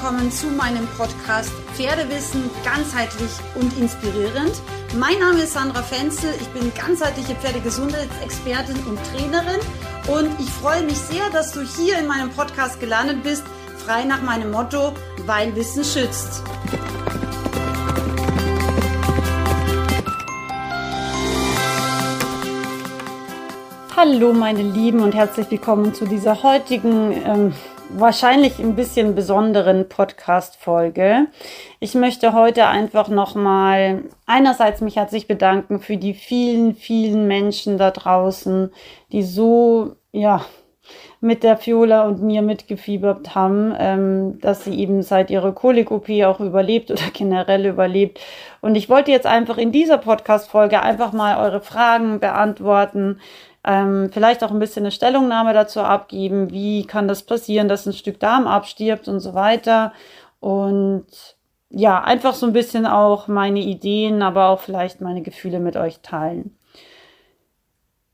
willkommen zu meinem Podcast Pferdewissen ganzheitlich und inspirierend. Mein Name ist Sandra Fenzel, ich bin ganzheitliche Pferdegesundheitsexpertin und Trainerin und ich freue mich sehr, dass du hier in meinem Podcast gelandet bist, frei nach meinem Motto, weil Wissen schützt. Hallo meine Lieben und herzlich willkommen zu dieser heutigen ähm, wahrscheinlich ein bisschen besonderen Podcast-Folge. Ich möchte heute einfach nochmal einerseits mich herzlich bedanken für die vielen, vielen Menschen da draußen, die so, ja, mit der Fiola und mir mitgefiebert haben, ähm, dass sie eben seit ihrer Kolik-OP auch überlebt oder generell überlebt. Und ich wollte jetzt einfach in dieser Podcast-Folge einfach mal eure Fragen beantworten, ähm, vielleicht auch ein bisschen eine Stellungnahme dazu abgeben, wie kann das passieren, dass ein Stück Darm abstirbt und so weiter. Und ja, einfach so ein bisschen auch meine Ideen, aber auch vielleicht meine Gefühle mit euch teilen.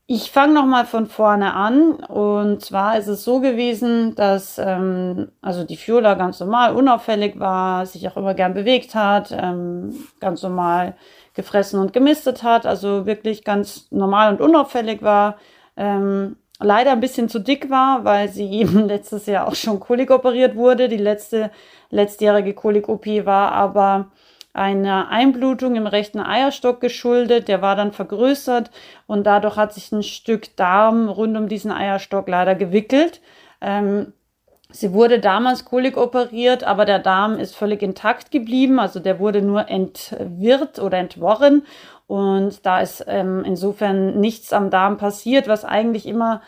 Ich fange nochmal von vorne an. Und zwar ist es so gewesen, dass ähm, also die Fiola ganz normal, unauffällig war, sich auch immer gern bewegt hat, ähm, ganz normal gefressen und gemistet hat, also wirklich ganz normal und unauffällig war. Ähm, leider ein bisschen zu dick war, weil sie eben letztes Jahr auch schon Kolik operiert wurde. Die letzte letztjährige Kolik-OP war aber eine Einblutung im rechten Eierstock geschuldet. Der war dann vergrößert und dadurch hat sich ein Stück Darm rund um diesen Eierstock leider gewickelt. Ähm, Sie wurde damals Kolik operiert, aber der Darm ist völlig intakt geblieben. Also der wurde nur entwirrt oder entworren. Und da ist ähm, insofern nichts am Darm passiert, was eigentlich immer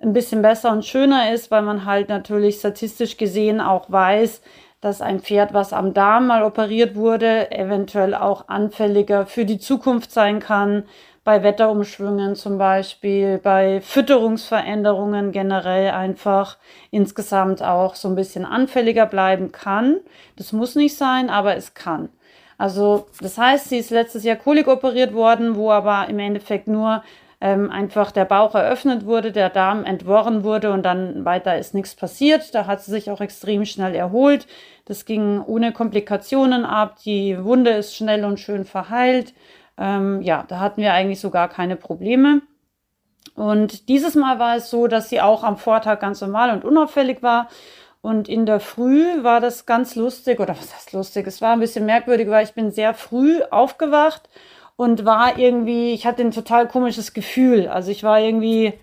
ein bisschen besser und schöner ist, weil man halt natürlich statistisch gesehen auch weiß, dass ein Pferd, was am Darm mal operiert wurde, eventuell auch anfälliger für die Zukunft sein kann, bei Wetterumschwüngen zum Beispiel, bei Fütterungsveränderungen generell einfach insgesamt auch so ein bisschen anfälliger bleiben kann. Das muss nicht sein, aber es kann. Also das heißt, sie ist letztes Jahr Kolik operiert worden, wo aber im Endeffekt nur ähm, einfach der Bauch eröffnet wurde, der Darm entworren wurde und dann weiter ist nichts passiert. Da hat sie sich auch extrem schnell erholt. Das ging ohne Komplikationen ab. Die Wunde ist schnell und schön verheilt. Ähm, ja, da hatten wir eigentlich so gar keine Probleme. Und dieses Mal war es so, dass sie auch am Vortag ganz normal und unauffällig war. Und in der Früh war das ganz lustig, oder was heißt lustig? Es war ein bisschen merkwürdig, weil ich bin sehr früh aufgewacht und war irgendwie, ich hatte ein total komisches Gefühl. Also ich war irgendwie,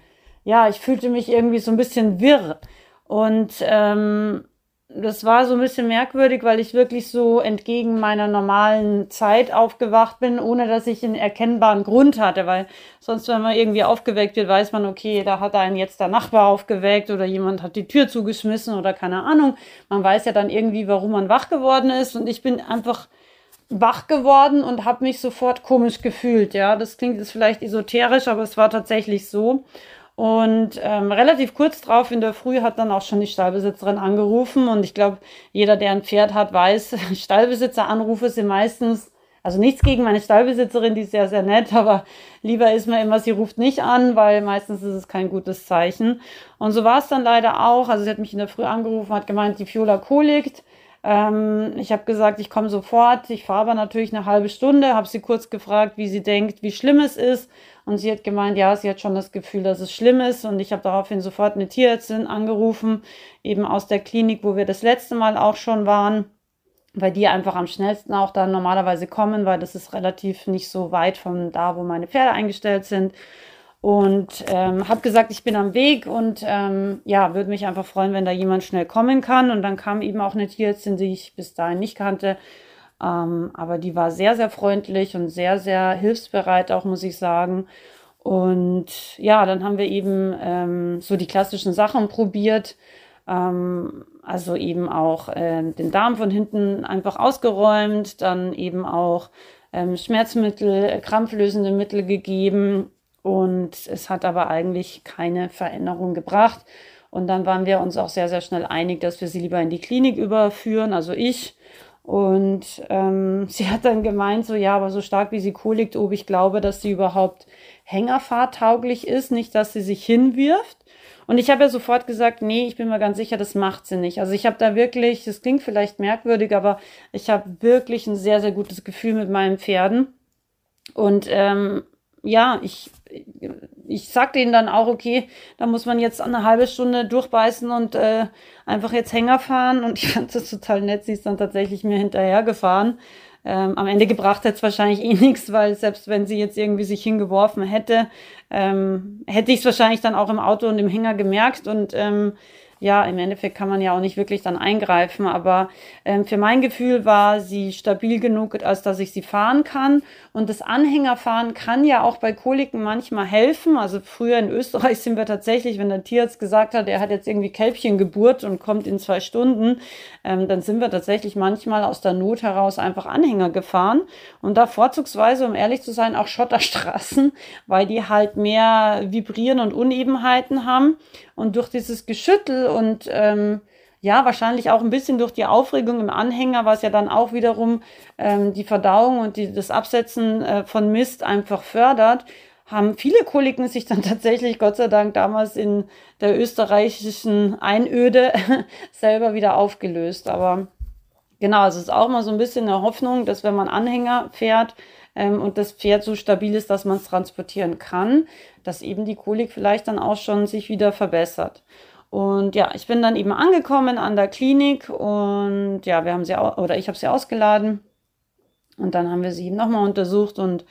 ja, ich fühlte mich irgendwie so ein bisschen wirr. Und ähm, das war so ein bisschen merkwürdig, weil ich wirklich so entgegen meiner normalen Zeit aufgewacht bin, ohne dass ich einen erkennbaren Grund hatte, weil sonst, wenn man irgendwie aufgeweckt wird, weiß man, okay, da hat einen jetzt der Nachbar aufgeweckt oder jemand hat die Tür zugeschmissen oder keine Ahnung. Man weiß ja dann irgendwie, warum man wach geworden ist und ich bin einfach wach geworden und habe mich sofort komisch gefühlt. Ja, das klingt jetzt vielleicht esoterisch, aber es war tatsächlich so. Und ähm, relativ kurz drauf in der Früh hat dann auch schon die Stallbesitzerin angerufen. Und ich glaube, jeder, der ein Pferd hat, weiß, Stallbesitzeranrufe sind meistens, also nichts gegen meine Stallbesitzerin, die ist sehr, sehr nett, aber lieber ist mir immer, sie ruft nicht an, weil meistens ist es kein gutes Zeichen. Und so war es dann leider auch. Also sie hat mich in der Früh angerufen, hat gemeint, die Fiola kolikt. Ähm, ich habe gesagt, ich komme sofort. Ich fahre aber natürlich eine halbe Stunde, habe sie kurz gefragt, wie sie denkt, wie schlimm es ist. Und sie hat gemeint, ja, sie hat schon das Gefühl, dass es schlimm ist. Und ich habe daraufhin sofort eine Tierärztin angerufen, eben aus der Klinik, wo wir das letzte Mal auch schon waren, weil die einfach am schnellsten auch dann normalerweise kommen, weil das ist relativ nicht so weit von da, wo meine Pferde eingestellt sind. Und ähm, habe gesagt, ich bin am Weg und ähm, ja, würde mich einfach freuen, wenn da jemand schnell kommen kann. Und dann kam eben auch eine Tierärztin, die ich bis dahin nicht kannte. Ähm, aber die war sehr, sehr freundlich und sehr, sehr hilfsbereit, auch muss ich sagen. Und ja, dann haben wir eben ähm, so die klassischen Sachen probiert. Ähm, also eben auch äh, den Darm von hinten einfach ausgeräumt, dann eben auch ähm, Schmerzmittel, krampflösende Mittel gegeben und es hat aber eigentlich keine Veränderung gebracht. Und dann waren wir uns auch sehr, sehr schnell einig, dass wir sie lieber in die Klinik überführen, also ich. Und ähm, sie hat dann gemeint, so ja, aber so stark wie sie kolikt, ob ich glaube, dass sie überhaupt hängerfahrtauglich ist, nicht, dass sie sich hinwirft. Und ich habe ja sofort gesagt, nee, ich bin mir ganz sicher, das macht sie nicht. Also ich habe da wirklich, das klingt vielleicht merkwürdig, aber ich habe wirklich ein sehr, sehr gutes Gefühl mit meinen Pferden. Und ähm, ja, ich, ich sagte ihnen dann auch, okay, da muss man jetzt eine halbe Stunde durchbeißen und äh, einfach jetzt Hänger fahren. Und ich fand das total nett. Sie ist dann tatsächlich mir hinterher gefahren. Ähm, am Ende gebracht hätte es wahrscheinlich eh nichts, weil selbst wenn sie jetzt irgendwie sich hingeworfen hätte, ähm, hätte ich es wahrscheinlich dann auch im Auto und im Hänger gemerkt. Und ähm, ja, im Endeffekt kann man ja auch nicht wirklich dann eingreifen, aber ähm, für mein Gefühl war sie stabil genug, als dass ich sie fahren kann. Und das Anhängerfahren kann ja auch bei Koliken manchmal helfen. Also früher in Österreich sind wir tatsächlich, wenn der Tierarzt gesagt hat, er hat jetzt irgendwie Kälbchengeburt und kommt in zwei Stunden, ähm, dann sind wir tatsächlich manchmal aus der Not heraus einfach Anhänger gefahren. Und da vorzugsweise, um ehrlich zu sein, auch Schotterstraßen, weil die halt mehr Vibrieren und Unebenheiten haben. Und durch dieses Geschüttel und ähm, ja, wahrscheinlich auch ein bisschen durch die Aufregung im Anhänger, was ja dann auch wiederum ähm, die Verdauung und die, das Absetzen äh, von Mist einfach fördert, haben viele Koliken sich dann tatsächlich, Gott sei Dank, damals in der österreichischen Einöde selber wieder aufgelöst. Aber genau, es ist auch mal so ein bisschen eine Hoffnung, dass wenn man Anhänger fährt, ähm, und das Pferd so stabil ist, dass man es transportieren kann, dass eben die Kolik vielleicht dann auch schon sich wieder verbessert. Und ja, ich bin dann eben angekommen an der Klinik und ja, wir haben sie oder ich habe sie ausgeladen und dann haben wir sie eben nochmal untersucht und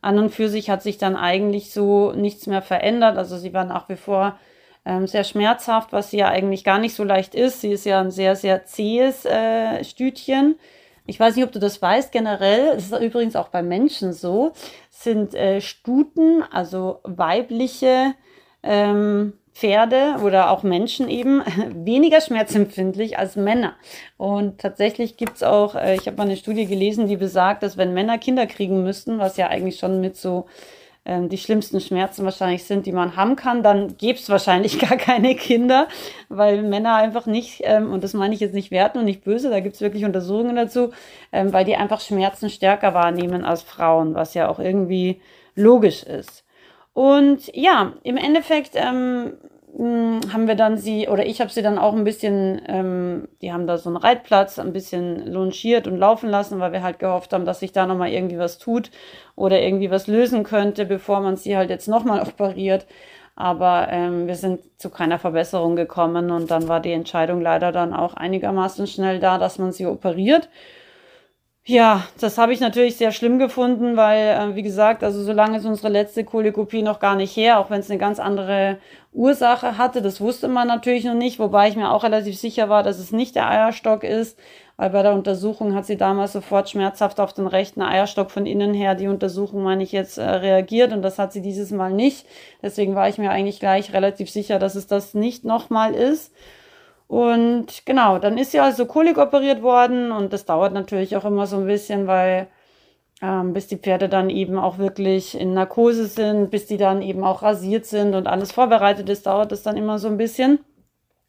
an und für sich hat sich dann eigentlich so nichts mehr verändert. Also sie war nach wie vor ähm, sehr schmerzhaft, was sie ja eigentlich gar nicht so leicht ist. Sie ist ja ein sehr, sehr zähes äh, Stütchen. Ich weiß nicht, ob du das weißt, generell, das ist übrigens auch bei Menschen so, sind äh, Stuten, also weibliche ähm, Pferde oder auch Menschen eben weniger schmerzempfindlich als Männer. Und tatsächlich gibt's auch, äh, ich habe mal eine Studie gelesen, die besagt, dass wenn Männer Kinder kriegen müssten, was ja eigentlich schon mit so ähm, die schlimmsten Schmerzen wahrscheinlich sind, die man haben kann, dann gäbe es wahrscheinlich gar keine Kinder, weil Männer einfach nicht, ähm, und das meine ich jetzt nicht werten und nicht böse, da gibt es wirklich Untersuchungen dazu, ähm, weil die einfach Schmerzen stärker wahrnehmen als Frauen, was ja auch irgendwie logisch ist. Und ja, im Endeffekt ähm, hm, haben wir dann sie, oder ich habe sie dann auch ein bisschen, ähm, die haben da so einen Reitplatz, ein bisschen longiert und laufen lassen, weil wir halt gehofft haben, dass sich da nochmal irgendwie was tut oder irgendwie was lösen könnte, bevor man sie halt jetzt nochmal operiert. Aber ähm, wir sind zu keiner Verbesserung gekommen und dann war die Entscheidung leider dann auch einigermaßen schnell da, dass man sie operiert. Ja, das habe ich natürlich sehr schlimm gefunden, weil, äh, wie gesagt, also solange ist unsere letzte Kolikopie noch gar nicht her, auch wenn es eine ganz andere Ursache hatte, das wusste man natürlich noch nicht, wobei ich mir auch relativ sicher war, dass es nicht der Eierstock ist, weil bei der Untersuchung hat sie damals sofort schmerzhaft auf den rechten Eierstock von innen her, die Untersuchung meine ich jetzt, äh, reagiert und das hat sie dieses Mal nicht. Deswegen war ich mir eigentlich gleich relativ sicher, dass es das nicht nochmal ist. Und genau, dann ist sie also Kolik operiert worden und das dauert natürlich auch immer so ein bisschen, weil ähm, bis die Pferde dann eben auch wirklich in Narkose sind, bis die dann eben auch rasiert sind und alles vorbereitet ist, dauert das dann immer so ein bisschen.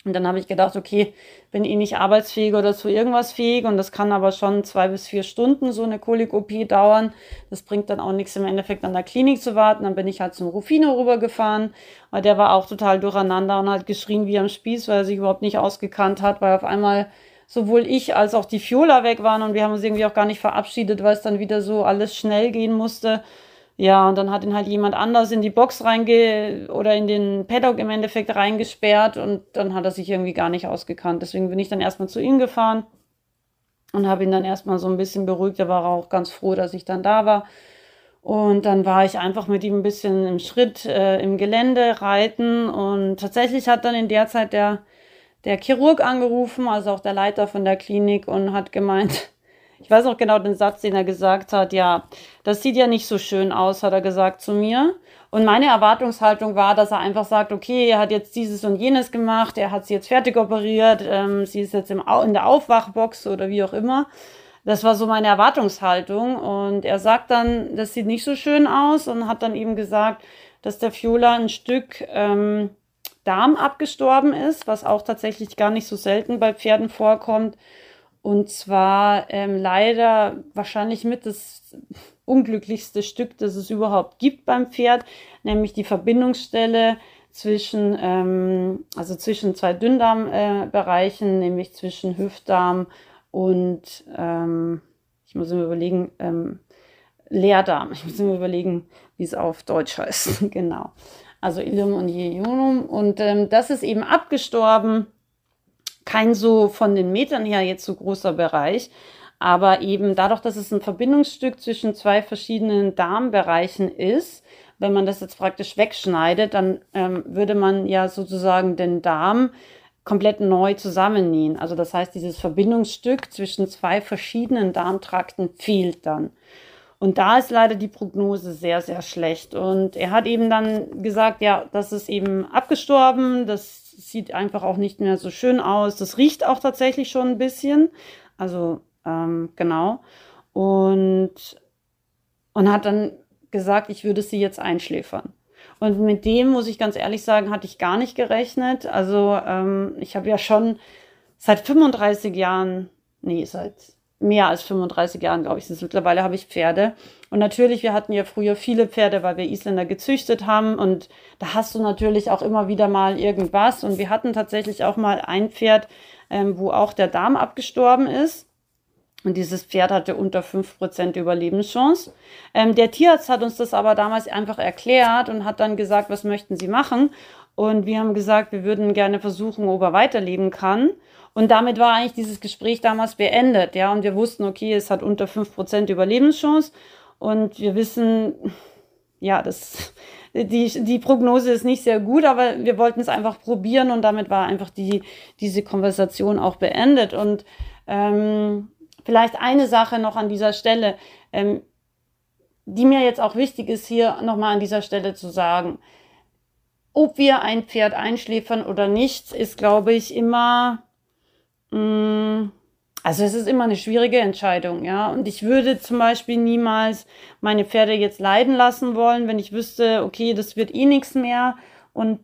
Und dann habe ich gedacht, okay, bin eh nicht arbeitsfähig oder zu irgendwas fähig und das kann aber schon zwei bis vier Stunden so eine Kolik-OP dauern. Das bringt dann auch nichts im Endeffekt an der Klinik zu warten. Dann bin ich halt zum Rufino rübergefahren, weil der war auch total durcheinander und hat geschrien wie am Spieß, weil er sich überhaupt nicht ausgekannt hat, weil auf einmal sowohl ich als auch die Fiola weg waren und wir haben uns irgendwie auch gar nicht verabschiedet, weil es dann wieder so alles schnell gehen musste. Ja, und dann hat ihn halt jemand anders in die Box reinge oder in den Paddock im Endeffekt reingesperrt und dann hat er sich irgendwie gar nicht ausgekannt. Deswegen bin ich dann erstmal zu ihm gefahren und habe ihn dann erstmal so ein bisschen beruhigt. Er war auch ganz froh, dass ich dann da war. Und dann war ich einfach mit ihm ein bisschen im Schritt äh, im Gelände reiten und tatsächlich hat dann in der Zeit der, der Chirurg angerufen, also auch der Leiter von der Klinik und hat gemeint, ich weiß noch genau den Satz, den er gesagt hat, ja, das sieht ja nicht so schön aus, hat er gesagt zu mir. Und meine Erwartungshaltung war, dass er einfach sagt, okay, er hat jetzt dieses und jenes gemacht, er hat sie jetzt fertig operiert, ähm, sie ist jetzt im, in der Aufwachbox oder wie auch immer. Das war so meine Erwartungshaltung. Und er sagt dann, das sieht nicht so schön aus und hat dann eben gesagt, dass der Fiola ein Stück ähm, Darm abgestorben ist, was auch tatsächlich gar nicht so selten bei Pferden vorkommt. Und zwar ähm, leider wahrscheinlich mit das unglücklichste Stück, das es überhaupt gibt beim Pferd, nämlich die Verbindungsstelle zwischen, ähm, also zwischen zwei Dünndarmbereichen, äh, nämlich zwischen Hüftdarm und, ähm, ich muss mir überlegen, ähm, Leerdarm. Ich muss mir überlegen, wie es auf Deutsch heißt. genau. Also Ilium und Jejunum. Und ähm, das ist eben abgestorben. Kein so von den Metern her jetzt so großer Bereich. Aber eben dadurch, dass es ein Verbindungsstück zwischen zwei verschiedenen Darmbereichen ist, wenn man das jetzt praktisch wegschneidet, dann ähm, würde man ja sozusagen den Darm komplett neu zusammennähen. Also das heißt, dieses Verbindungsstück zwischen zwei verschiedenen Darmtrakten fehlt dann. Und da ist leider die Prognose sehr, sehr schlecht. Und er hat eben dann gesagt, ja, das ist eben abgestorben, das sieht einfach auch nicht mehr so schön aus. Das riecht auch tatsächlich schon ein bisschen. Also ähm, genau. Und, und hat dann gesagt, ich würde sie jetzt einschläfern. Und mit dem, muss ich ganz ehrlich sagen, hatte ich gar nicht gerechnet. Also ähm, ich habe ja schon seit 35 Jahren, nee, seit mehr als 35 Jahren, glaube ich, mittlerweile habe ich Pferde. Und natürlich, wir hatten ja früher viele Pferde, weil wir Isländer gezüchtet haben. Und da hast du natürlich auch immer wieder mal irgendwas. Und wir hatten tatsächlich auch mal ein Pferd, ähm, wo auch der Darm abgestorben ist. Und dieses Pferd hatte unter 5% Überlebenschance. Ähm, der Tierarzt hat uns das aber damals einfach erklärt und hat dann gesagt, was möchten Sie machen? Und wir haben gesagt, wir würden gerne versuchen, ob er weiterleben kann. Und damit war eigentlich dieses Gespräch damals beendet. Ja, und wir wussten, okay, es hat unter 5% Überlebenschance. Und wir wissen, ja, das, die, die Prognose ist nicht sehr gut, aber wir wollten es einfach probieren und damit war einfach die, diese Konversation auch beendet. Und ähm, Vielleicht eine Sache noch an dieser Stelle, ähm, die mir jetzt auch wichtig ist, hier nochmal an dieser Stelle zu sagen. Ob wir ein Pferd einschläfern oder nicht, ist, glaube ich, immer, mh, mm, also es ist immer eine schwierige Entscheidung, ja. Und ich würde zum Beispiel niemals meine Pferde jetzt leiden lassen wollen, wenn ich wüsste, okay, das wird eh nichts mehr und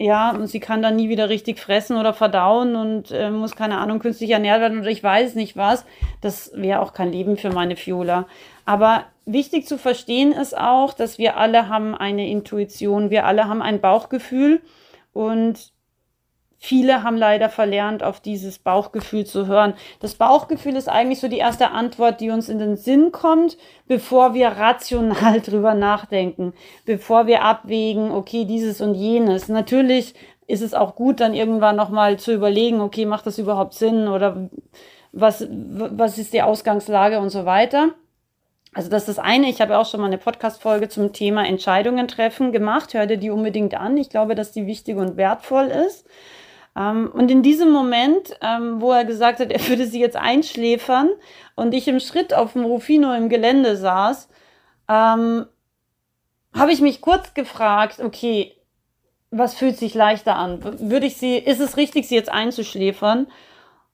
ja, und sie kann dann nie wieder richtig fressen oder verdauen und äh, muss, keine Ahnung, künstlich ernährt werden oder ich weiß nicht was. Das wäre auch kein Leben für meine Fiola. Aber wichtig zu verstehen ist auch, dass wir alle haben eine Intuition, wir alle haben ein Bauchgefühl und viele haben leider verlernt, auf dieses Bauchgefühl zu hören. Das Bauchgefühl ist eigentlich so die erste Antwort, die uns in den Sinn kommt, bevor wir rational drüber nachdenken, bevor wir abwägen, okay, dieses und jenes. Natürlich ist es auch gut, dann irgendwann nochmal zu überlegen, okay, macht das überhaupt Sinn oder was, was ist die Ausgangslage und so weiter. Also das ist das eine. Ich habe auch schon mal eine Podcast-Folge zum Thema Entscheidungen treffen gemacht. Hör dir die unbedingt an. Ich glaube, dass die wichtig und wertvoll ist. Ähm, und in diesem Moment, ähm, wo er gesagt hat, er würde sie jetzt einschläfern und ich im Schritt auf dem Rufino im Gelände saß, ähm, habe ich mich kurz gefragt, okay, was fühlt sich leichter an? Würde ich sie, ist es richtig, sie jetzt einzuschläfern?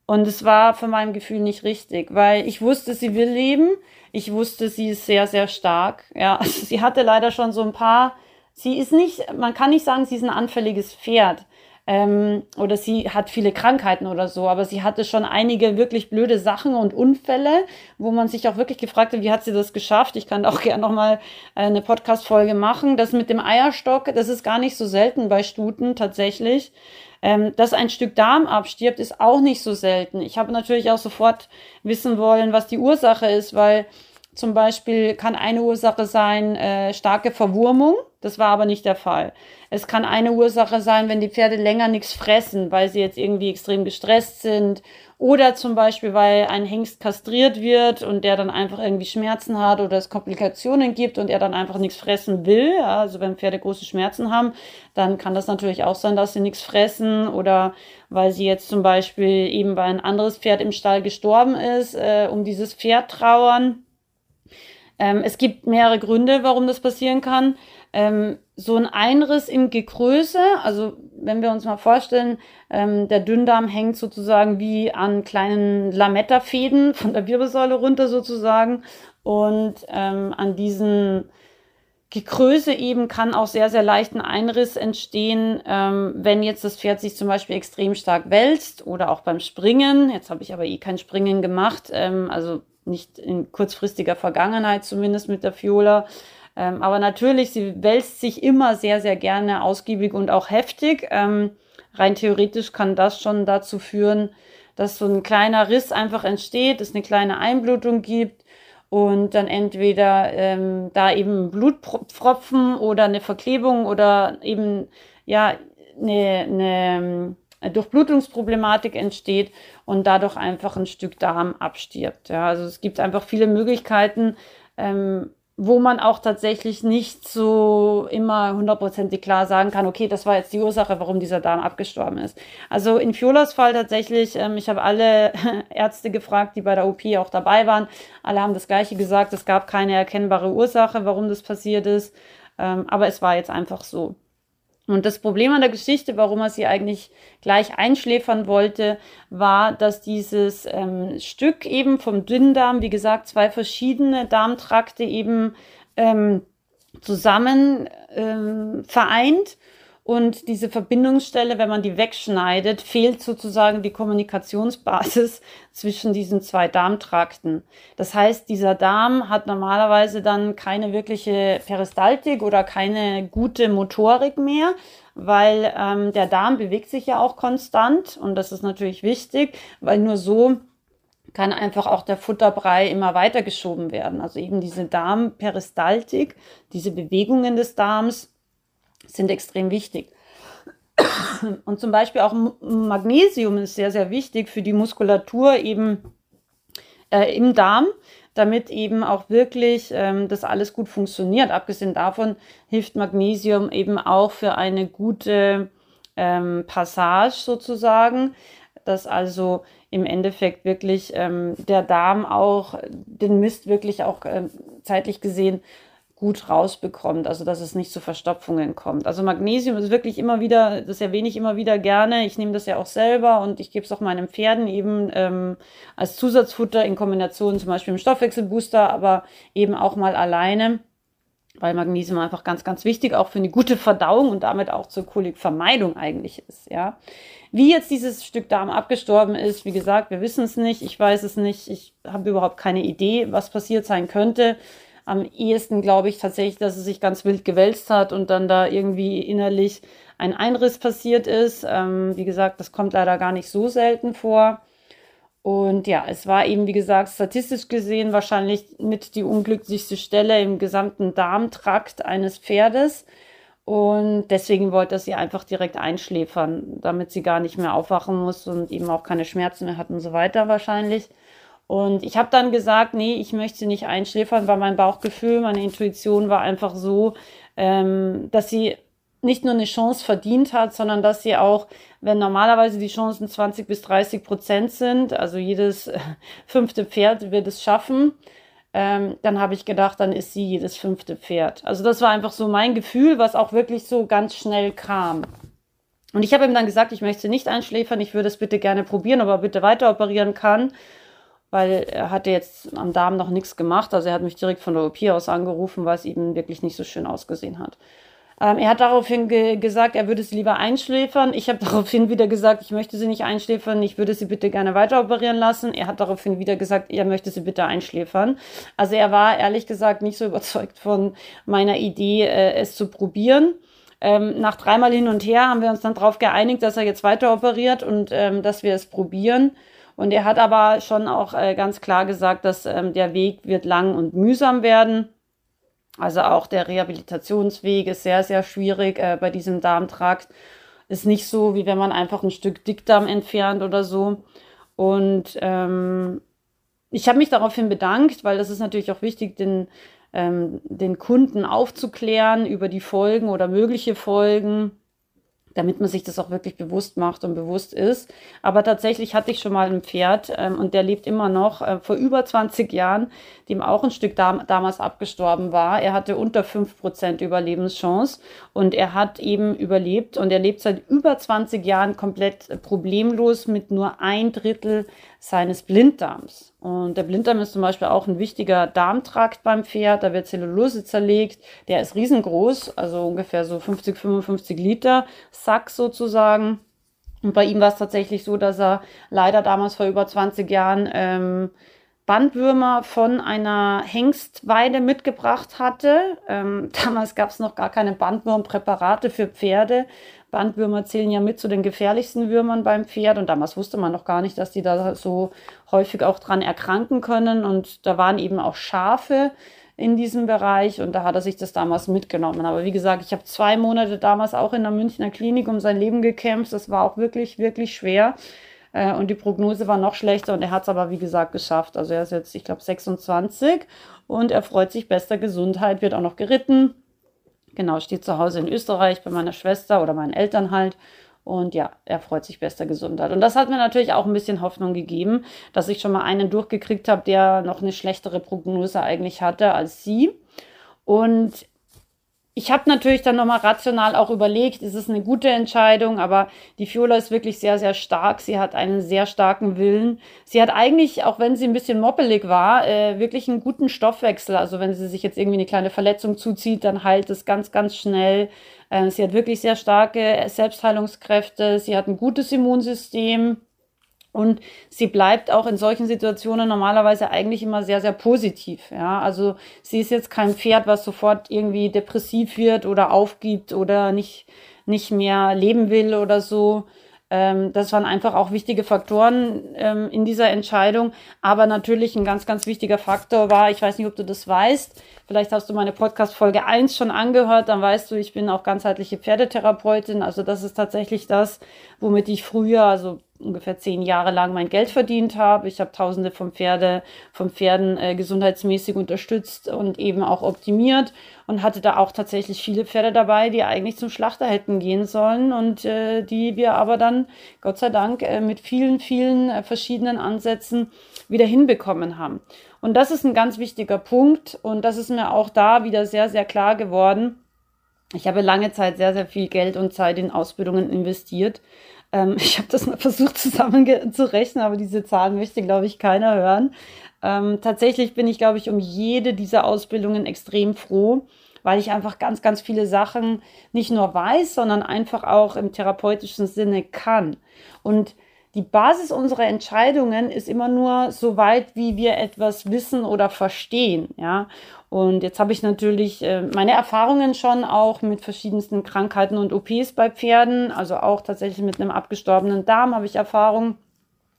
Und es war für mein Gefühl nicht richtig, weil ich wusste, sie will leben. Ich wusste, sie ist sehr, sehr stark. Ja, sie hatte leider schon so ein paar, sie ist nicht, man kann nicht sagen, sie ist ein anfälliges Pferd ähm, oder sie hat viele Krankheiten oder so, aber sie hatte schon einige wirklich blöde Sachen und Unfälle, wo man sich auch wirklich gefragt hat, wie hat sie das geschafft? Ich kann auch gerne nochmal äh, eine Podcast-Folge machen. Das mit dem Eierstock, das ist gar nicht so selten bei Stuten tatsächlich. Ähm, dass ein Stück Darm abstirbt, ist auch nicht so selten. Ich habe natürlich auch sofort wissen wollen, was die Ursache ist, weil zum Beispiel kann eine Ursache sein äh, starke Verwurmung. Das war aber nicht der Fall. Es kann eine Ursache sein, wenn die Pferde länger nichts fressen, weil sie jetzt irgendwie extrem gestresst sind. Oder zum Beispiel, weil ein Hengst kastriert wird und der dann einfach irgendwie Schmerzen hat oder es Komplikationen gibt und er dann einfach nichts fressen will. Ja, also wenn Pferde große Schmerzen haben, dann kann das natürlich auch sein, dass sie nichts fressen oder weil sie jetzt zum Beispiel eben weil ein anderes Pferd im Stall gestorben ist, äh, um dieses Pferd trauern ähm, es gibt mehrere Gründe, warum das passieren kann. Ähm, so ein Einriss im Gegröße, also wenn wir uns mal vorstellen, ähm, der Dünndarm hängt sozusagen wie an kleinen Lametta-Fäden von der Wirbelsäule runter sozusagen und ähm, an diesen Gekröse eben kann auch sehr, sehr leicht ein Einriss entstehen, ähm, wenn jetzt das Pferd sich zum Beispiel extrem stark wälzt oder auch beim Springen. Jetzt habe ich aber eh kein Springen gemacht, ähm, also nicht in kurzfristiger Vergangenheit zumindest mit der Fiola. Ähm, aber natürlich, sie wälzt sich immer sehr, sehr gerne ausgiebig und auch heftig. Ähm, rein theoretisch kann das schon dazu führen, dass so ein kleiner Riss einfach entsteht, es eine kleine Einblutung gibt und dann entweder ähm, da eben Blutpfropfen oder eine Verklebung oder eben ja eine, eine Durchblutungsproblematik entsteht und dadurch einfach ein Stück Darm abstirbt. Ja, also es gibt einfach viele Möglichkeiten, ähm, wo man auch tatsächlich nicht so immer hundertprozentig klar sagen kann, okay, das war jetzt die Ursache, warum dieser Darm abgestorben ist. Also in Fiolas Fall tatsächlich, ähm, ich habe alle Ärzte gefragt, die bei der OP auch dabei waren. Alle haben das Gleiche gesagt, es gab keine erkennbare Ursache, warum das passiert ist. Ähm, aber es war jetzt einfach so. Und das Problem an der Geschichte, warum er sie eigentlich gleich einschläfern wollte, war, dass dieses ähm, Stück eben vom Dünndarm, wie gesagt, zwei verschiedene Darmtrakte eben ähm, zusammen ähm, vereint und diese Verbindungsstelle, wenn man die wegschneidet, fehlt sozusagen die Kommunikationsbasis zwischen diesen zwei Darmtrakten. Das heißt, dieser Darm hat normalerweise dann keine wirkliche Peristaltik oder keine gute Motorik mehr, weil ähm, der Darm bewegt sich ja auch konstant und das ist natürlich wichtig, weil nur so kann einfach auch der Futterbrei immer weiter geschoben werden. Also eben diese Darmperistaltik, diese Bewegungen des Darms sind extrem wichtig. Und zum Beispiel auch Magnesium ist sehr, sehr wichtig für die Muskulatur eben äh, im Darm, damit eben auch wirklich ähm, das alles gut funktioniert. Abgesehen davon hilft Magnesium eben auch für eine gute ähm, Passage sozusagen, dass also im Endeffekt wirklich ähm, der Darm auch den Mist wirklich auch äh, zeitlich gesehen gut rausbekommt, also dass es nicht zu Verstopfungen kommt. Also Magnesium ist wirklich immer wieder, das erwähne ich immer wieder gerne. Ich nehme das ja auch selber und ich gebe es auch meinen Pferden eben ähm, als Zusatzfutter in Kombination zum Beispiel im Stoffwechselbooster, aber eben auch mal alleine, weil Magnesium einfach ganz, ganz wichtig auch für eine gute Verdauung und damit auch zur Kolikvermeidung eigentlich ist. Ja, wie jetzt dieses Stück Darm abgestorben ist, wie gesagt, wir wissen es nicht. Ich weiß es nicht. Ich habe überhaupt keine Idee, was passiert sein könnte am ehesten glaube ich tatsächlich, dass es sich ganz wild gewälzt hat und dann da irgendwie innerlich ein Einriss passiert ist. Ähm, wie gesagt, das kommt leider gar nicht so selten vor. Und ja, es war eben, wie gesagt, statistisch gesehen wahrscheinlich mit die unglücklichste Stelle im gesamten Darmtrakt eines Pferdes. Und deswegen wollte er sie einfach direkt einschläfern, damit sie gar nicht mehr aufwachen muss und eben auch keine Schmerzen mehr hat und so weiter wahrscheinlich. Und ich habe dann gesagt, nee, ich möchte nicht einschläfern, weil mein Bauchgefühl, meine Intuition war einfach so, ähm, dass sie nicht nur eine Chance verdient hat, sondern dass sie auch, wenn normalerweise die Chancen 20 bis 30 Prozent sind, also jedes fünfte Pferd wird es schaffen, ähm, dann habe ich gedacht, dann ist sie jedes fünfte Pferd. Also das war einfach so mein Gefühl, was auch wirklich so ganz schnell kam. Und ich habe ihm dann gesagt, ich möchte nicht einschläfern, ich würde es bitte gerne probieren, aber bitte weiter operieren kann weil er hatte jetzt am Darm noch nichts gemacht. Also er hat mich direkt von der OP aus angerufen, weil es eben wirklich nicht so schön ausgesehen hat. Ähm, er hat daraufhin ge gesagt, er würde sie lieber einschläfern. Ich habe daraufhin wieder gesagt, ich möchte sie nicht einschläfern, ich würde sie bitte gerne weiter operieren lassen. Er hat daraufhin wieder gesagt, er möchte sie bitte einschläfern. Also er war ehrlich gesagt nicht so überzeugt von meiner Idee, äh, es zu probieren. Ähm, nach dreimal hin und her haben wir uns dann darauf geeinigt, dass er jetzt weiter operiert und ähm, dass wir es probieren. Und er hat aber schon auch äh, ganz klar gesagt, dass ähm, der Weg wird lang und mühsam werden. Also auch der Rehabilitationsweg ist sehr, sehr schwierig äh, bei diesem Darmtrakt. Ist nicht so, wie wenn man einfach ein Stück Dickdarm entfernt oder so. Und ähm, ich habe mich daraufhin bedankt, weil das ist natürlich auch wichtig, den, ähm, den Kunden aufzuklären über die Folgen oder mögliche Folgen damit man sich das auch wirklich bewusst macht und bewusst ist. Aber tatsächlich hatte ich schon mal ein Pferd ähm, und der lebt immer noch äh, vor über 20 Jahren, dem auch ein Stück dam damals abgestorben war. Er hatte unter 5% Überlebenschance und er hat eben überlebt und er lebt seit über 20 Jahren komplett problemlos mit nur ein Drittel seines Blinddarms. Und der Blinddarm ist zum Beispiel auch ein wichtiger Darmtrakt beim Pferd. Da wird Zellulose zerlegt. Der ist riesengroß, also ungefähr so 50, 55 Liter Sack sozusagen. Und bei ihm war es tatsächlich so, dass er leider damals vor über 20 Jahren ähm, Bandwürmer von einer Hengstweide mitgebracht hatte. Ähm, damals gab es noch gar keine Bandwurmpräparate für Pferde. Bandwürmer zählen ja mit zu den gefährlichsten Würmern beim Pferd und damals wusste man noch gar nicht, dass die da so häufig auch dran erkranken können und da waren eben auch Schafe in diesem Bereich und da hat er sich das damals mitgenommen. Aber wie gesagt, ich habe zwei Monate damals auch in der Münchner Klinik um sein Leben gekämpft. Das war auch wirklich, wirklich schwer. Äh, und die Prognose war noch schlechter und er hat es aber, wie gesagt, geschafft. Also er ist jetzt, ich glaube, 26 und er freut sich bester Gesundheit, wird auch noch geritten. Genau, steht zu Hause in Österreich bei meiner Schwester oder meinen Eltern halt. Und ja, er freut sich bester Gesundheit. Und das hat mir natürlich auch ein bisschen Hoffnung gegeben, dass ich schon mal einen durchgekriegt habe, der noch eine schlechtere Prognose eigentlich hatte als sie. Und ich habe natürlich dann nochmal rational auch überlegt, ist es eine gute Entscheidung, aber die Fiola ist wirklich sehr, sehr stark. Sie hat einen sehr starken Willen. Sie hat eigentlich, auch wenn sie ein bisschen moppelig war, äh, wirklich einen guten Stoffwechsel. Also wenn sie sich jetzt irgendwie eine kleine Verletzung zuzieht, dann heilt es ganz, ganz schnell. Äh, sie hat wirklich sehr starke Selbstheilungskräfte. Sie hat ein gutes Immunsystem. Und sie bleibt auch in solchen Situationen normalerweise eigentlich immer sehr, sehr positiv. Ja, also sie ist jetzt kein Pferd, was sofort irgendwie depressiv wird oder aufgibt oder nicht, nicht mehr leben will oder so. Ähm, das waren einfach auch wichtige Faktoren ähm, in dieser Entscheidung. Aber natürlich ein ganz, ganz wichtiger Faktor war, ich weiß nicht, ob du das weißt, vielleicht hast du meine Podcast Folge 1 schon angehört, dann weißt du, ich bin auch ganzheitliche Pferdetherapeutin. Also das ist tatsächlich das, womit ich früher, also ungefähr zehn Jahre lang mein Geld verdient habe. Ich habe Tausende von Pferde, von Pferden äh, gesundheitsmäßig unterstützt und eben auch optimiert und hatte da auch tatsächlich viele Pferde dabei, die eigentlich zum Schlachter hätten gehen sollen und äh, die wir aber dann Gott sei Dank äh, mit vielen, vielen äh, verschiedenen Ansätzen wieder hinbekommen haben. Und das ist ein ganz wichtiger Punkt und das ist mir auch da wieder sehr, sehr klar geworden. Ich habe lange Zeit sehr, sehr viel Geld und Zeit in Ausbildungen investiert ähm, ich habe das mal versucht zusammenzurechnen, aber diese Zahlen möchte, glaube ich, keiner hören. Ähm, tatsächlich bin ich, glaube ich, um jede dieser Ausbildungen extrem froh, weil ich einfach ganz, ganz viele Sachen nicht nur weiß, sondern einfach auch im therapeutischen Sinne kann. Und die Basis unserer Entscheidungen ist immer nur so weit, wie wir etwas wissen oder verstehen, ja. Und jetzt habe ich natürlich äh, meine Erfahrungen schon auch mit verschiedensten Krankheiten und OPs bei Pferden, also auch tatsächlich mit einem abgestorbenen Darm habe ich Erfahrung.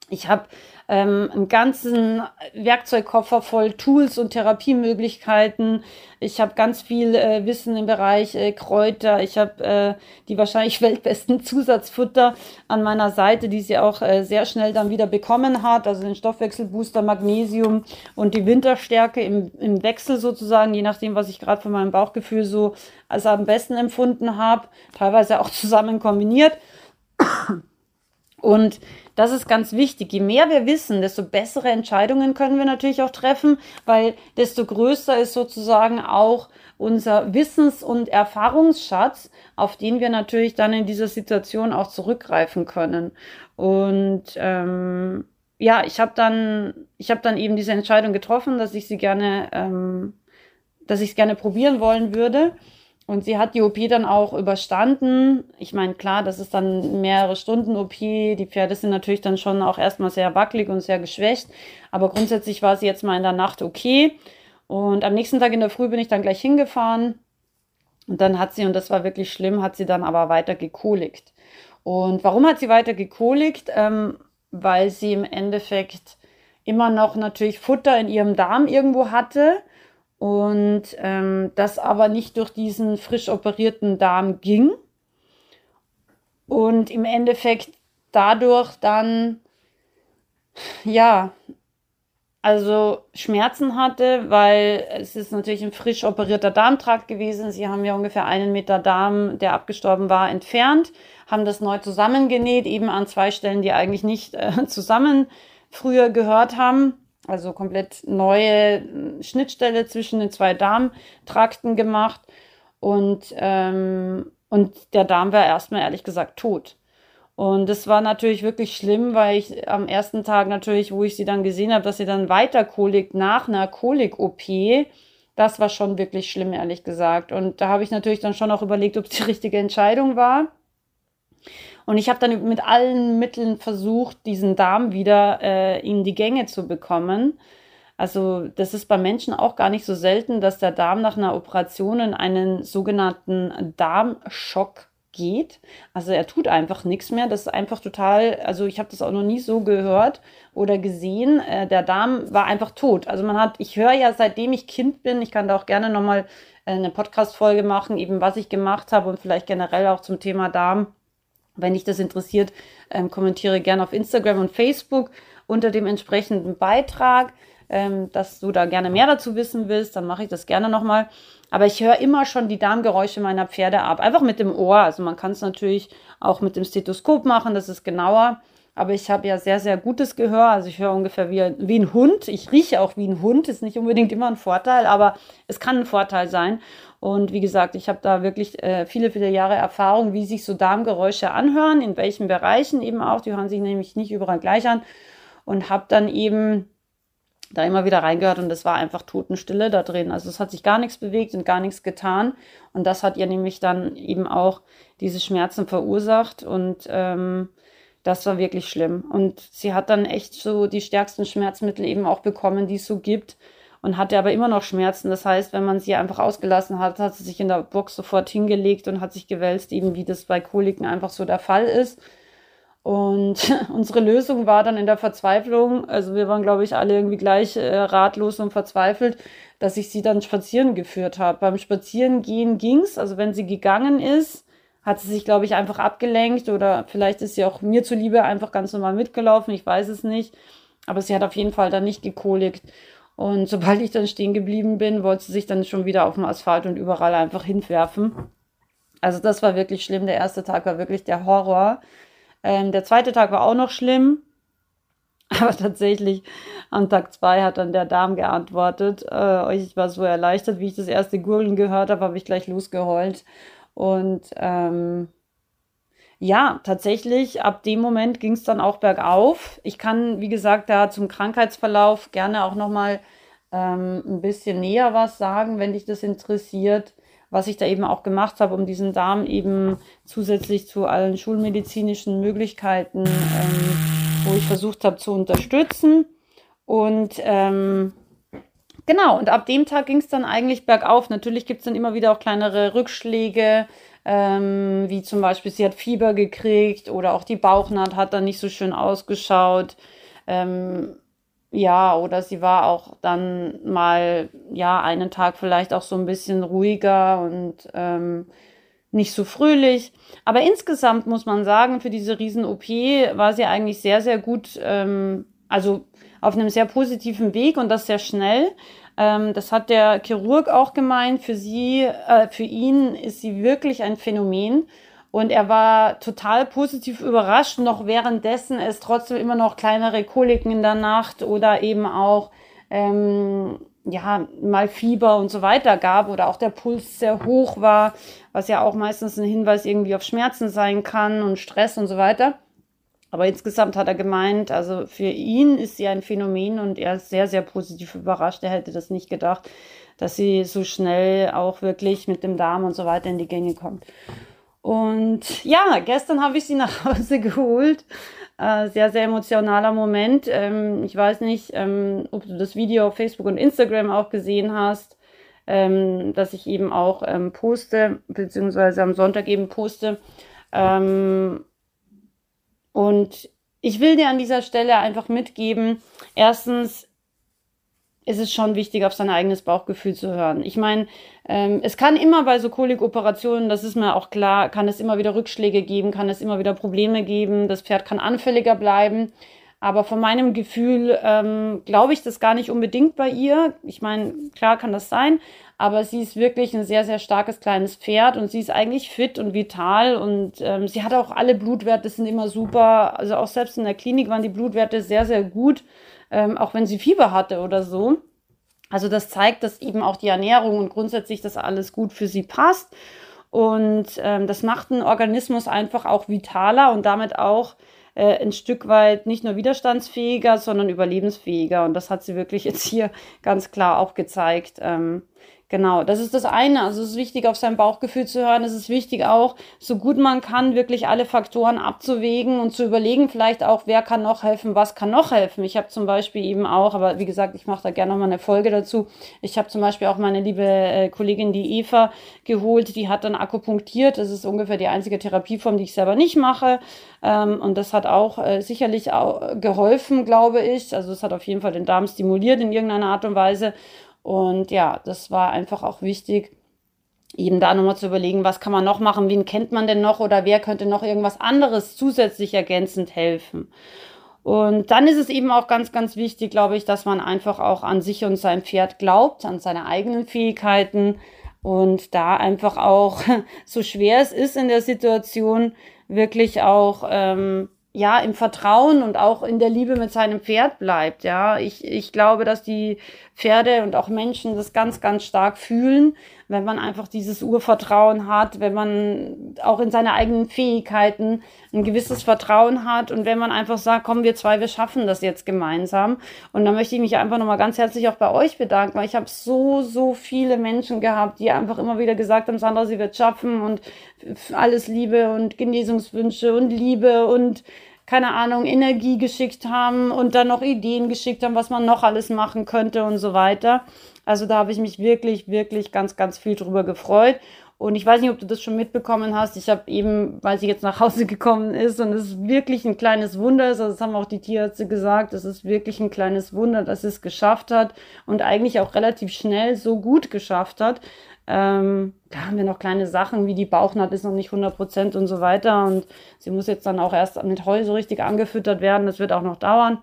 Ich habe ähm, einen ganzen Werkzeugkoffer voll Tools und Therapiemöglichkeiten. Ich habe ganz viel äh, Wissen im Bereich äh, Kräuter. Ich habe äh, die wahrscheinlich weltbesten Zusatzfutter an meiner Seite, die sie auch äh, sehr schnell dann wieder bekommen hat. Also den Stoffwechselbooster, Magnesium und die Winterstärke im, im Wechsel sozusagen, je nachdem, was ich gerade von meinem Bauchgefühl so als am besten empfunden habe. Teilweise auch zusammen kombiniert. Und das ist ganz wichtig. Je mehr wir wissen, desto bessere Entscheidungen können wir natürlich auch treffen, weil desto größer ist sozusagen auch unser Wissens- und Erfahrungsschatz, auf den wir natürlich dann in dieser Situation auch zurückgreifen können. Und ähm, ja, ich habe dann, ich habe dann eben diese Entscheidung getroffen, dass ich sie gerne, ähm, dass ich es gerne probieren wollen würde. Und sie hat die OP dann auch überstanden. Ich meine, klar, das ist dann mehrere Stunden OP. Die Pferde sind natürlich dann schon auch erstmal sehr wackelig und sehr geschwächt. Aber grundsätzlich war sie jetzt mal in der Nacht okay. Und am nächsten Tag in der Früh bin ich dann gleich hingefahren. Und dann hat sie, und das war wirklich schlimm, hat sie dann aber weiter gekolikt. Und warum hat sie weiter gekolikt? Ähm, weil sie im Endeffekt immer noch natürlich Futter in ihrem Darm irgendwo hatte und ähm, das aber nicht durch diesen frisch operierten Darm ging und im Endeffekt dadurch dann ja also Schmerzen hatte, weil es ist natürlich ein frisch operierter Darmtrakt gewesen. Sie haben ja ungefähr einen Meter Darm, der abgestorben war, entfernt, haben das neu zusammengenäht, eben an zwei Stellen, die eigentlich nicht äh, zusammen früher gehört haben also komplett neue Schnittstelle zwischen den zwei Darmtrakten gemacht und, ähm, und der Darm war erstmal ehrlich gesagt tot. Und das war natürlich wirklich schlimm, weil ich am ersten Tag natürlich, wo ich sie dann gesehen habe, dass sie dann weiter kolikt nach einer Kolik-OP, das war schon wirklich schlimm, ehrlich gesagt. Und da habe ich natürlich dann schon auch überlegt, ob es die richtige Entscheidung war. Und ich habe dann mit allen Mitteln versucht, diesen Darm wieder äh, in die Gänge zu bekommen. Also das ist bei Menschen auch gar nicht so selten, dass der Darm nach einer Operation in einen sogenannten Darmschock geht. Also er tut einfach nichts mehr. Das ist einfach total, also ich habe das auch noch nie so gehört oder gesehen. Äh, der Darm war einfach tot. Also man hat, ich höre ja seitdem ich Kind bin, ich kann da auch gerne nochmal äh, eine Podcast-Folge machen, eben was ich gemacht habe und vielleicht generell auch zum Thema Darm. Wenn dich das interessiert, ähm, kommentiere gerne auf Instagram und Facebook unter dem entsprechenden Beitrag. Ähm, dass du da gerne mehr dazu wissen willst, dann mache ich das gerne nochmal. Aber ich höre immer schon die Darmgeräusche meiner Pferde ab, einfach mit dem Ohr. Also man kann es natürlich auch mit dem Stethoskop machen, das ist genauer. Aber ich habe ja sehr, sehr gutes Gehör. Also ich höre ungefähr wie, wie ein Hund. Ich rieche auch wie ein Hund. Ist nicht unbedingt immer ein Vorteil, aber es kann ein Vorteil sein. Und wie gesagt, ich habe da wirklich äh, viele, viele Jahre Erfahrung, wie sich so Darmgeräusche anhören, in welchen Bereichen eben auch. Die hören sich nämlich nicht überall gleich an. Und habe dann eben da immer wieder reingehört und es war einfach Totenstille da drin. Also es hat sich gar nichts bewegt und gar nichts getan. Und das hat ihr nämlich dann eben auch diese Schmerzen verursacht und ähm, das war wirklich schlimm. Und sie hat dann echt so die stärksten Schmerzmittel eben auch bekommen, die es so gibt und hatte aber immer noch Schmerzen. Das heißt, wenn man sie einfach ausgelassen hat, hat sie sich in der Box sofort hingelegt und hat sich gewälzt, eben wie das bei Koliken einfach so der Fall ist. Und unsere Lösung war dann in der Verzweiflung, also wir waren, glaube ich, alle irgendwie gleich äh, ratlos und verzweifelt, dass ich sie dann spazieren geführt habe. Beim Spazierengehen ging's, also wenn sie gegangen ist, hat sie sich, glaube ich, einfach abgelenkt oder vielleicht ist sie auch mir zuliebe einfach ganz normal mitgelaufen, ich weiß es nicht. Aber sie hat auf jeden Fall dann nicht gekolikt. Und sobald ich dann stehen geblieben bin, wollte sie sich dann schon wieder auf dem Asphalt und überall einfach hinwerfen. Also das war wirklich schlimm. Der erste Tag war wirklich der Horror. Ähm, der zweite Tag war auch noch schlimm. Aber tatsächlich am Tag zwei hat dann der Darm geantwortet. Äh, ich war so erleichtert, wie ich das erste Gurgeln gehört habe, habe ich gleich losgeheult. Und ähm, ja, tatsächlich, ab dem Moment ging es dann auch bergauf. Ich kann, wie gesagt, da zum Krankheitsverlauf gerne auch nochmal ähm, ein bisschen näher was sagen, wenn dich das interessiert was ich da eben auch gemacht habe, um diesen Darm eben zusätzlich zu allen schulmedizinischen Möglichkeiten, ähm, wo ich versucht habe zu unterstützen. Und ähm, genau, und ab dem Tag ging es dann eigentlich bergauf. Natürlich gibt es dann immer wieder auch kleinere Rückschläge, ähm, wie zum Beispiel sie hat Fieber gekriegt oder auch die Bauchnaht hat dann nicht so schön ausgeschaut. Ähm, ja, oder sie war auch dann mal, ja, einen Tag vielleicht auch so ein bisschen ruhiger und ähm, nicht so fröhlich. Aber insgesamt muss man sagen, für diese Riesen-OP war sie eigentlich sehr, sehr gut, ähm, also auf einem sehr positiven Weg und das sehr schnell. Ähm, das hat der Chirurg auch gemeint. Für sie, äh, für ihn ist sie wirklich ein Phänomen. Und er war total positiv überrascht, noch währenddessen es trotzdem immer noch kleinere Koliken in der Nacht oder eben auch ähm, ja, mal Fieber und so weiter gab oder auch der Puls sehr hoch war, was ja auch meistens ein Hinweis irgendwie auf Schmerzen sein kann und Stress und so weiter. Aber insgesamt hat er gemeint, also für ihn ist sie ein Phänomen und er ist sehr, sehr positiv überrascht. Er hätte das nicht gedacht, dass sie so schnell auch wirklich mit dem Darm und so weiter in die Gänge kommt. Und ja, gestern habe ich sie nach Hause geholt. Äh, sehr, sehr emotionaler Moment. Ähm, ich weiß nicht, ähm, ob du das Video auf Facebook und Instagram auch gesehen hast, ähm, dass ich eben auch poste, beziehungsweise am Sonntag eben poste. Und ich will dir an dieser Stelle einfach mitgeben, erstens, ist es schon wichtig, auf sein eigenes Bauchgefühl zu hören. Ich meine, ähm, es kann immer bei so Kolikoperationen, das ist mir auch klar, kann es immer wieder Rückschläge geben, kann es immer wieder Probleme geben, das Pferd kann anfälliger bleiben. Aber von meinem Gefühl ähm, glaube ich das gar nicht unbedingt bei ihr. Ich meine, klar kann das sein, aber sie ist wirklich ein sehr, sehr starkes kleines Pferd und sie ist eigentlich fit und vital und ähm, sie hat auch alle Blutwerte, sind immer super. Also auch selbst in der Klinik waren die Blutwerte sehr, sehr gut ähm, auch wenn sie Fieber hatte oder so. Also das zeigt, dass eben auch die Ernährung und grundsätzlich das alles gut für sie passt. Und ähm, das macht einen Organismus einfach auch vitaler und damit auch äh, ein Stück weit nicht nur widerstandsfähiger, sondern überlebensfähiger. Und das hat sie wirklich jetzt hier ganz klar auch gezeigt. Ähm, Genau, das ist das eine. Also es ist wichtig, auf sein Bauchgefühl zu hören. Es ist wichtig auch, so gut man kann, wirklich alle Faktoren abzuwägen und zu überlegen, vielleicht auch, wer kann noch helfen, was kann noch helfen. Ich habe zum Beispiel eben auch, aber wie gesagt, ich mache da gerne nochmal eine Folge dazu. Ich habe zum Beispiel auch meine liebe äh, Kollegin, die Eva, geholt, die hat dann akupunktiert. Das ist ungefähr die einzige Therapieform, die ich selber nicht mache. Ähm, und das hat auch äh, sicherlich auch geholfen, glaube ich. Also es hat auf jeden Fall den Darm stimuliert in irgendeiner Art und Weise. Und ja, das war einfach auch wichtig, eben da nochmal zu überlegen, was kann man noch machen, wen kennt man denn noch oder wer könnte noch irgendwas anderes zusätzlich ergänzend helfen. Und dann ist es eben auch ganz, ganz wichtig, glaube ich, dass man einfach auch an sich und sein Pferd glaubt, an seine eigenen Fähigkeiten und da einfach auch, so schwer es ist in der Situation, wirklich auch ähm, ja, im Vertrauen und auch in der Liebe mit seinem Pferd bleibt. Ja, ich, ich glaube, dass die Pferde und auch Menschen das ganz, ganz stark fühlen, wenn man einfach dieses Urvertrauen hat, wenn man auch in seine eigenen Fähigkeiten ein gewisses Vertrauen hat und wenn man einfach sagt, komm, wir zwei, wir schaffen das jetzt gemeinsam. Und da möchte ich mich einfach nochmal ganz herzlich auch bei euch bedanken, weil ich habe so, so viele Menschen gehabt, die einfach immer wieder gesagt haben, Sandra, sie wird schaffen und alles Liebe und Genesungswünsche und Liebe und keine Ahnung, Energie geschickt haben und dann noch Ideen geschickt haben, was man noch alles machen könnte und so weiter. Also da habe ich mich wirklich, wirklich ganz, ganz viel drüber gefreut. Und ich weiß nicht, ob du das schon mitbekommen hast. Ich habe eben, weil sie jetzt nach Hause gekommen ist und es ist wirklich ein kleines Wunder ist, also das haben auch die Tierärzte gesagt, es ist wirklich ein kleines Wunder, dass sie es geschafft hat und eigentlich auch relativ schnell so gut geschafft hat. Ähm, da haben wir noch kleine Sachen, wie die Bauchnaht ist noch nicht 100% und so weiter. Und sie muss jetzt dann auch erst mit Heu so richtig angefüttert werden. Das wird auch noch dauern.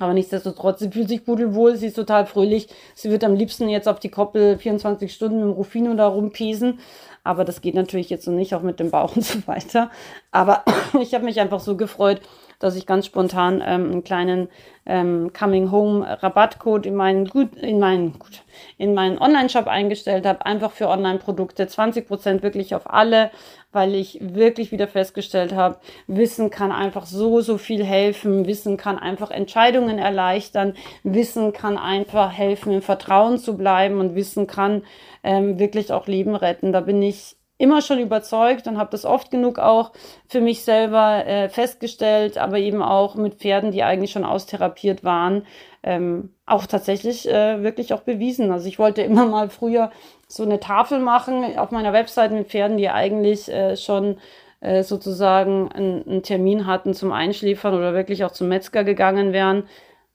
Aber nichtsdestotrotz, sie fühlt sich pudelwohl, sie ist total fröhlich. Sie wird am liebsten jetzt auf die Koppel 24 Stunden mit dem Rufino da rumpesen. Aber das geht natürlich jetzt noch nicht, auch mit dem Bauch und so weiter. Aber ich habe mich einfach so gefreut, dass ich ganz spontan ähm, einen kleinen ähm, Coming Home Rabattcode in meinen gut in meinen gut in meinen Online-Shop eingestellt habe, einfach für Online-Produkte. 20% wirklich auf alle, weil ich wirklich wieder festgestellt habe, Wissen kann einfach so so viel helfen, Wissen kann einfach Entscheidungen erleichtern, Wissen kann einfach helfen, im Vertrauen zu bleiben und Wissen kann ähm, wirklich auch Leben retten. Da bin ich immer schon überzeugt und habe das oft genug auch für mich selber äh, festgestellt, aber eben auch mit Pferden, die eigentlich schon austherapiert waren, ähm, auch tatsächlich äh, wirklich auch bewiesen. Also ich wollte immer mal früher so eine Tafel machen auf meiner Website mit Pferden, die eigentlich äh, schon äh, sozusagen einen, Termin hatten zum Einschläfern oder wirklich auch zum Metzger gegangen wären,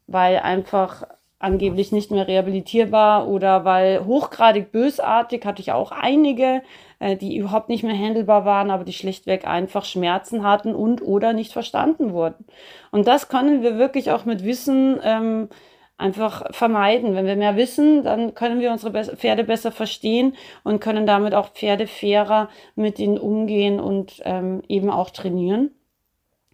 weil einfach angeblich nicht mehr rehabilitierbar oder weil hochgradig bösartig hatte ich auch einige, äh, die überhaupt nicht mehr handelbar waren, aber die schlichtweg einfach Schmerzen hatten und oder nicht verstanden wurden. Und das können wir wirklich auch mit Wissen ähm, einfach vermeiden. Wenn wir mehr wissen, dann können wir unsere Pferde besser verstehen und können damit auch Pferde fairer mit ihnen umgehen und ähm, eben auch trainieren.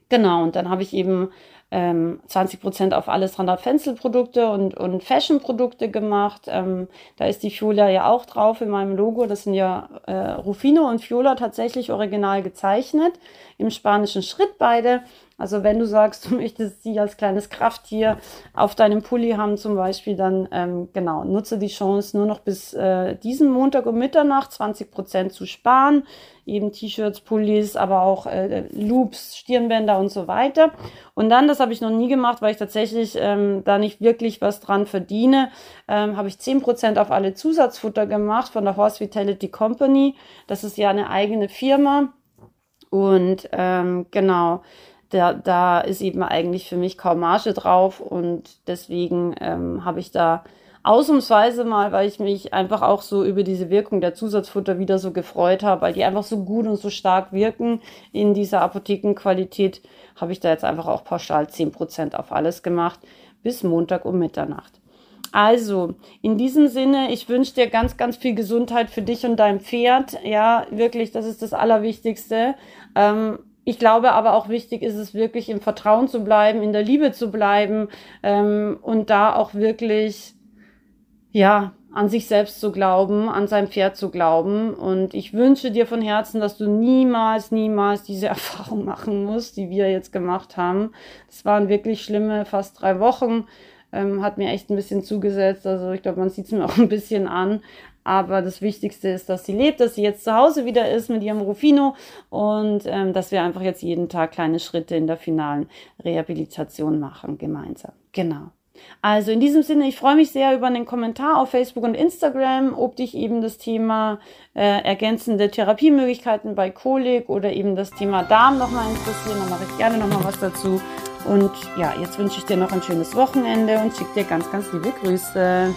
Genau, und dann habe ich eben ähm, 20% auf alle Sandra Fenzel Produkte und, und Fashion Produkte gemacht. Ähm, da ist die Fiola ja auch drauf in meinem Logo. Das sind ja äh, Rufino und Fiola tatsächlich original gezeichnet. Im spanischen Schritt beide. Also wenn du sagst, du möchtest sie als kleines Krafttier auf deinem Pulli haben zum Beispiel, dann ähm, genau, nutze die Chance nur noch bis äh, diesen Montag um Mitternacht 20% zu sparen. Eben T-Shirts, Pullis, aber auch äh, Loops, Stirnbänder und so weiter. Und dann, das habe ich noch nie gemacht, weil ich tatsächlich ähm, da nicht wirklich was dran verdiene, ähm, habe ich 10% auf alle Zusatzfutter gemacht von der Horse Vitality Company. Das ist ja eine eigene Firma. Und ähm, genau, da, da ist eben eigentlich für mich kaum Marge drauf und deswegen ähm, habe ich da ausnahmsweise mal, weil ich mich einfach auch so über diese Wirkung der Zusatzfutter wieder so gefreut habe, weil die einfach so gut und so stark wirken in dieser Apothekenqualität, habe ich da jetzt einfach auch pauschal 10% auf alles gemacht bis Montag um Mitternacht. Also, in diesem Sinne, ich wünsche dir ganz, ganz viel Gesundheit für dich und dein Pferd. Ja, wirklich, das ist das Allerwichtigste. Ähm, ich glaube aber auch wichtig ist es wirklich im Vertrauen zu bleiben, in der Liebe zu bleiben ähm, und da auch wirklich, ja, an sich selbst zu glauben, an sein Pferd zu glauben. Und ich wünsche dir von Herzen, dass du niemals, niemals diese Erfahrung machen musst, die wir jetzt gemacht haben. Es waren wirklich schlimme, fast drei Wochen. Ähm, hat mir echt ein bisschen zugesetzt. Also ich glaube, man sieht es mir auch ein bisschen an. Aber das Wichtigste ist, dass sie lebt, dass sie jetzt zu Hause wieder ist mit ihrem Rufino und ähm, dass wir einfach jetzt jeden Tag kleine Schritte in der finalen Rehabilitation machen gemeinsam. Genau. Also in diesem Sinne, ich freue mich sehr über einen Kommentar auf Facebook und Instagram, ob dich eben das Thema äh, ergänzende Therapiemöglichkeiten bei Kolik oder eben das Thema Darm nochmal interessieren. Dann mache ich gerne nochmal was dazu. Und ja, jetzt wünsche ich dir noch ein schönes Wochenende und schicke dir ganz, ganz liebe Grüße.